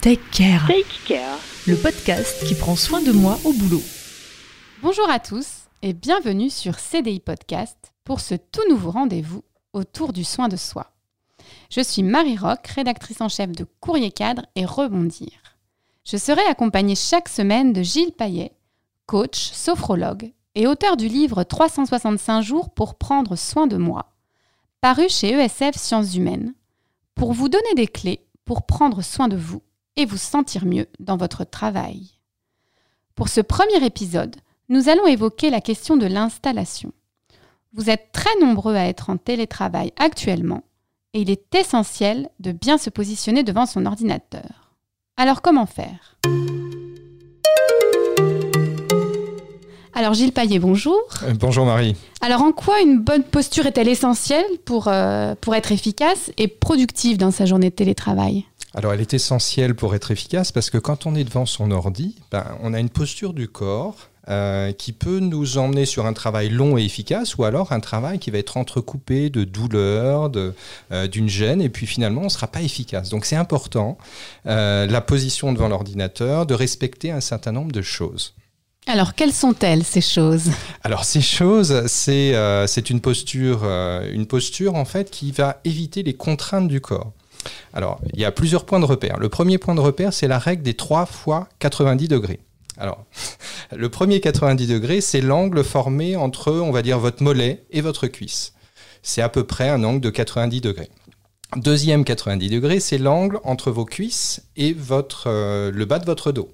Take Care, Take Care. le podcast qui prend soin de moi au boulot. Bonjour à tous et bienvenue sur CDI Podcast pour ce tout nouveau rendez-vous autour du soin de soi. Je suis Marie Rock, rédactrice en chef de Courrier Cadre et Rebondir. Je serai accompagnée chaque semaine de Gilles Paillet, coach, sophrologue et auteur du livre 365 jours pour prendre soin de moi, paru chez ESF Sciences Humaines, pour vous donner des clés pour prendre soin de vous et vous sentir mieux dans votre travail. Pour ce premier épisode, nous allons évoquer la question de l'installation. Vous êtes très nombreux à être en télétravail actuellement et il est essentiel de bien se positionner devant son ordinateur. Alors comment faire? Alors Gilles Paillet, bonjour. Euh, Bonjour Marie. Alors en quoi une bonne posture est-elle essentielle pour, euh, pour être efficace et productive dans sa journée de télétravail? Alors elle est essentielle pour être efficace parce que quand on est devant son ordi, ben, on a une posture du corps euh, qui peut nous emmener sur un travail long et efficace ou alors un travail qui va être entrecoupé de douleurs, de, euh, d'une gêne et puis finalement on ne sera pas efficace. Donc c'est important, euh, la position devant l'ordinateur, de respecter un certain nombre de choses. Alors quelles sont-elles ces choses? Alors ces choses, c'est une posture, une posture en fait qui va éviter les contraintes du corps. Alors il y a plusieurs points de repère. Le premier point de repère, c'est la règle des 3 fois 90 degrés. Alors le premier 90 degrés, c'est l'angle formé entre, on va dire, votre mollet et votre cuisse. C'est à peu près un angle de 90 degrés. Deuxième 90 degrés, c'est l'angle entre vos cuisses et votre, euh, le bas de votre dos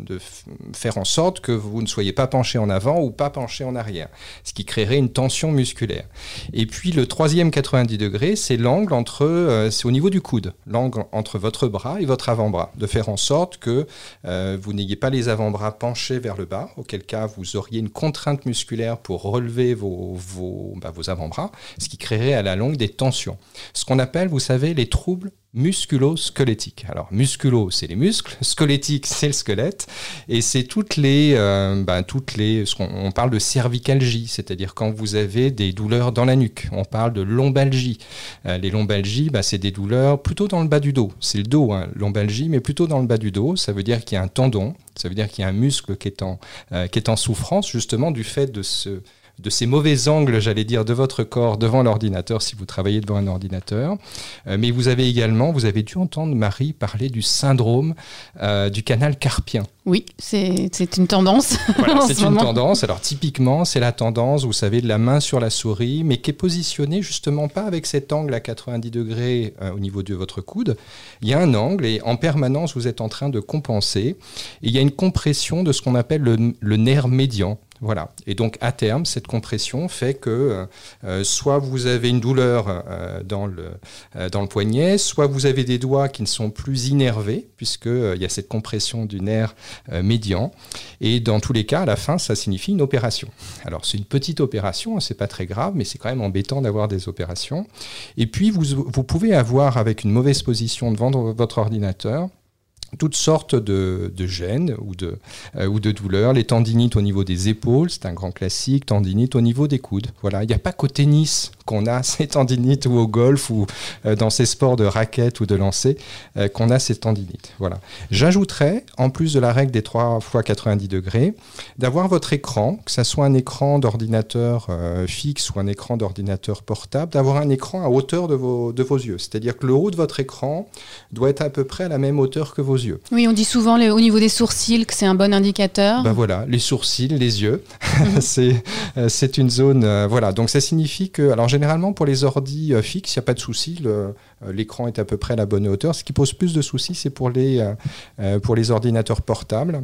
de f- faire en sorte que vous ne soyez pas penché en avant ou pas penché en arrière, ce qui créerait une tension musculaire. Et puis le troisième 90 degrés, c'est l'angle entre, euh, c'est au niveau du coude, l'angle entre votre bras et votre avant-bras, de faire en sorte que euh, vous n'ayez pas les avant-bras penchés vers le bas, auquel cas vous auriez une contrainte musculaire pour relever vos, vos, bah, vos avant-bras, ce qui créerait à la longue des tensions. Ce qu'on appelle, vous savez, les troubles musculo-squelettiques. Alors, musculo, c'est les muscles, squelettique, c'est le squelette, et c'est toutes les, euh, ben, toutes les, ce on parle de cervicalgie, c'est-à-dire quand vous avez des douleurs dans la nuque. On parle de lombalgie. Euh, les lombalgies, ben, c'est des douleurs plutôt dans le bas du dos. C'est le dos, hein, lombalgie, mais plutôt dans le bas du dos. Ça veut dire qu'il y a un tendon, ça veut dire qu'il y a un muscle qui est en, euh, qui est en souffrance justement du fait de ce de ces mauvais angles, j'allais dire, de votre corps devant l'ordinateur si vous travaillez devant un ordinateur. Euh, mais vous avez également, vous avez dû entendre Marie parler du syndrome euh, du canal carpien. Oui, c'est une tendance. Voilà, c'est ce une moment. tendance. Alors typiquement, c'est la tendance, vous savez, de la main sur la souris, mais qui est positionnée justement pas avec cet angle à 90 degrés euh, au niveau de votre coude. Il y a un angle et en permanence, vous êtes en train de compenser. Et il y a une compression de ce qu'on appelle le, le nerf médian. Voilà. Et donc, à terme, cette compression fait que euh, euh, soit vous avez une douleur euh, dans, le, dans le poignet, soit vous avez des doigts qui ne sont plus innervés, puisqu'il il y a cette compression du nerf médian. Et dans tous les cas, à la fin, ça signifie une opération. Alors, c'est une petite opération, hein, c'est pas très grave, mais c'est quand même embêtant d'avoir des opérations. Et puis, vous, vous pouvez avoir, avec une mauvaise position devant votre ordinateur, toutes sortes de, de gènes ou de, euh, ou de douleurs. Les tendinites au niveau des épaules, c'est un grand classique. Tendinites au niveau des coudes. Voilà, il n'y a pas qu'au tennis qu'on a ces tendinites ou au golf ou euh, dans ces sports de raquettes ou de lancer euh, qu'on a ces tendinites. Voilà. J'ajouterais, en plus de la règle des 3 fois 90 degrés, d'avoir votre écran, que ce soit un écran d'ordinateur euh, fixe ou un écran d'ordinateur portable, d'avoir un écran à hauteur de vos, de vos yeux. C'est-à-dire que le haut de votre écran doit être à peu près à la même hauteur que vos yeux. Oui, on dit souvent les- au niveau des sourcils que c'est un bon indicateur. Ben voilà, les sourcils, les yeux, c'est euh, c'est une zone. euh, voilà, donc ça signifie que, alors généralement pour les ordis euh, fixes, il n'y a pas de souci, euh, l'écran est à peu près à la bonne hauteur. Ce qui pose plus de soucis, c'est pour les euh, ordinateurs portables.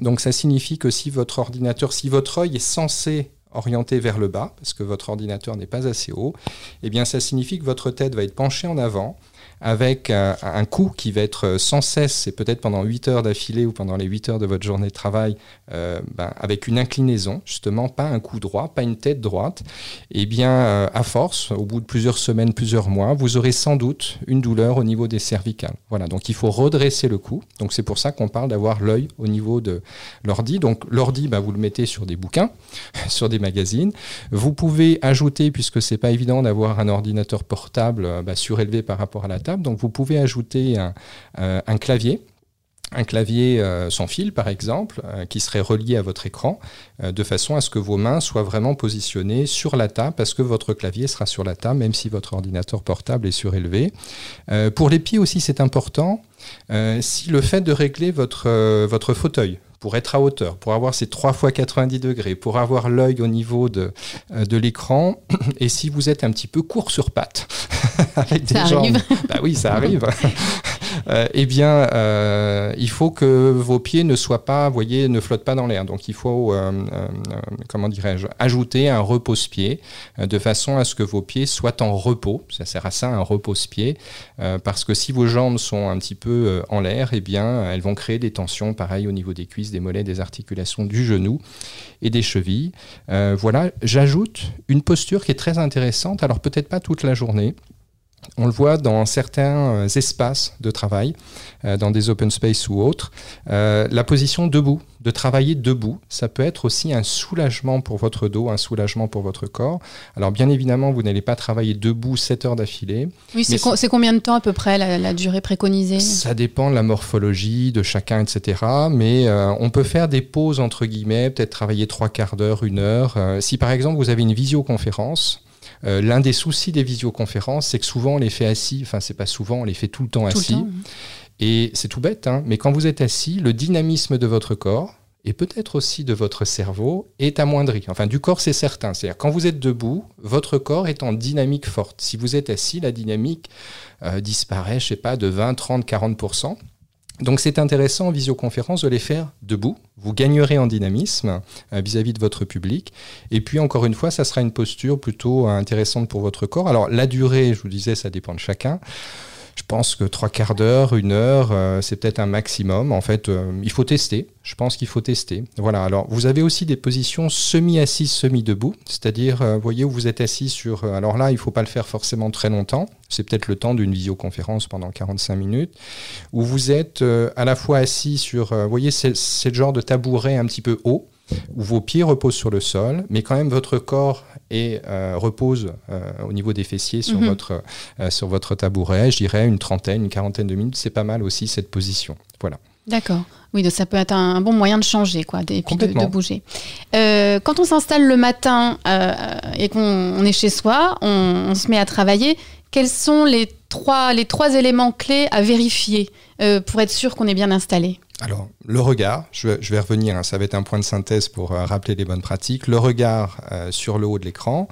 Donc ça signifie que si votre ordinateur, si votre œil est censé orienté vers le bas, parce que votre ordinateur n'est pas assez haut, eh bien ça signifie que votre tête va être penchée en avant avec un, un qui va être sans cesse, et peut-être pendant 8 heures d'affilée ou pendant les 8 heures de votre journée de travail, euh, ben, avec une inclinaison, justement, pas un coup droit, pas une tête droite, eh bien, euh, à force, au bout de plusieurs semaines, plusieurs mois, vous aurez sans doute une douleur au niveau des cervicales. Voilà, donc il faut redresser le cou. Donc c'est pour ça qu'on parle d'avoir l'œil au niveau de l'ordi. Donc l'ordi, ben, vous le mettez sur des bouquins, sur des magazines. Vous pouvez ajouter, puisque c'est pas évident d'avoir un ordinateur portable euh, ben, surélevé par rapport à la donc vous pouvez ajouter un, euh, clavier un clavier sans fil, par exemple, qui serait relié à votre écran, de façon à ce que vos mains soient vraiment positionnées sur la table, parce que votre clavier sera sur la table, même si votre ordinateur portable est surélevé. pour les pieds aussi, c'est important. si le fait de régler votre, votre fauteuil, pour être à hauteur, pour avoir ces 3 fois 90 degrés, pour avoir l'œil au niveau de, euh, de l'écran. Et si vous êtes un petit peu court sur pattes, avec des ça jambes, arrive. bah oui, ça arrive. Euh, eh bien, euh, il faut que vos pieds ne soient pas, voyez, ne flottent pas dans l'air. Donc, il faut, comment dirais-je, ajouter un repose-pied de façon à ce que vos pieds soient en repos. Ça sert à ça, un repose-pied, parce que si vos jambes sont un petit peu en l'air, eh bien, elles vont créer des tensions, pareil, au niveau des cuisses, des mollets, des articulations du genou et des chevilles. voilà, j'ajoute une posture qui est très intéressante. Alors, peut-être pas toute la journée. On le voit dans certains euh, espaces de travail, euh, dans des open space ou autres. Euh, la position debout, de travailler debout, ça peut être aussi un soulagement pour votre dos, un soulagement pour votre corps. Alors bien évidemment, vous n'allez pas travailler debout 7 heures d'affilée. Oui, c'est combien de temps à peu près la, durée préconisée? Ça dépend de la morphologie de chacun, etc. Mais on peut faire des pauses entre guillemets, peut-être travailler trois quarts d'heure, une heure. si par exemple vous avez une visioconférence, euh, l'un des soucis des visioconférences, c'est que souvent on les fait assis, enfin c'est pas souvent, on les fait tout le temps assis. Et c'est tout bête, hein, mais quand vous êtes assis, le dynamisme de votre corps, et peut-être aussi de votre cerveau est amoindri. Enfin, du corps, c'est certain. C'est-à-dire, quand vous êtes debout, votre corps est en dynamique forte. Si vous êtes assis, la dynamique euh, disparaît, je sais pas, de 20, 30, 40 donc c'est intéressant en visioconférence de les faire debout. Vous gagnerez en dynamisme euh, vis-à-vis de votre public. Et puis encore une fois, ça sera une posture plutôt intéressante pour votre corps. Alors la durée, je vous disais, ça dépend de chacun. Je pense que trois quarts d'heure, une heure, euh, c'est peut-être un maximum. En fait, euh, il faut tester. Je pense qu'il faut tester. Voilà. Alors, vous avez aussi des positions semi-assises, semi-debout. C'est-à-dire, vous voyez où vous êtes assis sur. alors là, il ne faut pas le faire forcément très longtemps. C'est peut-être le temps d'une visioconférence pendant 45 minutes, où vous êtes à la fois assis sur. vous voyez, c'est le genre de tabouret un petit peu haut où vos pieds reposent sur le sol, mais quand même votre corps est, euh, repose euh, au niveau des fessiers sur, mhm. votre, euh, sur votre tabouret. Je dirais une trentaine, une quarantaine de minutes, c'est pas mal aussi cette position. Voilà. D'accord. Oui, donc ça peut être un, bon moyen de changer, quoi, et puis de, bouger. quand on s'installe le matin et qu'on est chez soi, on, on, se met à travailler. Quels sont les trois, les trois éléments clés à vérifier pour être sûr qu'on est bien installé? Alors, le regard, je vais, revenir, hein, ça va être un point de synthèse pour euh, rappeler les bonnes pratiques. Le regard euh, sur le haut de l'écran,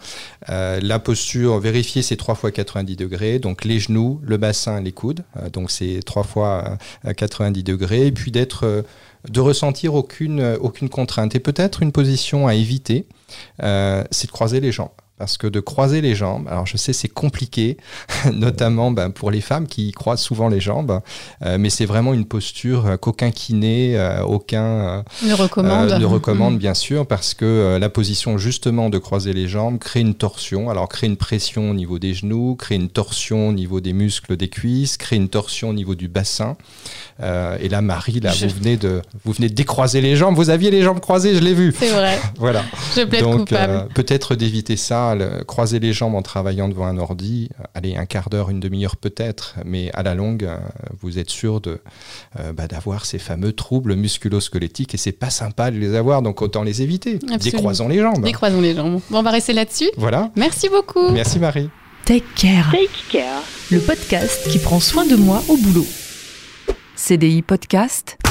euh, la posture, vérifier ces 3 fois 90 degrés, donc les genoux, le bassin, les coudes, donc c'est 3 fois 90 degrés, et puis d'être, de ressentir aucune, aucune contrainte. Et peut-être une position à éviter, c'est de croiser les jambes parce que de croiser les jambes, alors je sais c'est compliqué, notamment ben, pour les femmes qui croisent souvent les jambes, euh, mais c'est vraiment une posture euh, qu'aucun kiné, euh, aucun ne recommande, ne recommande mm. bien sûr, parce que la position justement de croiser les jambes crée une torsion, alors crée une pression au niveau des genoux, crée une torsion au niveau des muscles des cuisses, crée une torsion au niveau du bassin. et là Marie, là vous venez de vous venez de décroiser les jambes, vous aviez les jambes croisées, je l'ai vu. C'est vrai. voilà. Je plaide Donc peut-être d'éviter ça croiser les jambes en travaillant devant un ordi, euh, allez, un quart d'heure, une demi-heure peut-être, mais à la longue, euh, vous êtes sûr de, euh, bah, d'avoir ces fameux troubles musculo-squelettiques et c'est pas sympa de les avoir, donc autant les éviter. Décroisons les jambes. Décroisons les jambes. Bon, on va rester là-dessus. Voilà. Merci beaucoup. Merci Marie. Take Care. Take Care. Le podcast qui prend soin de moi au boulot. CDI Podcast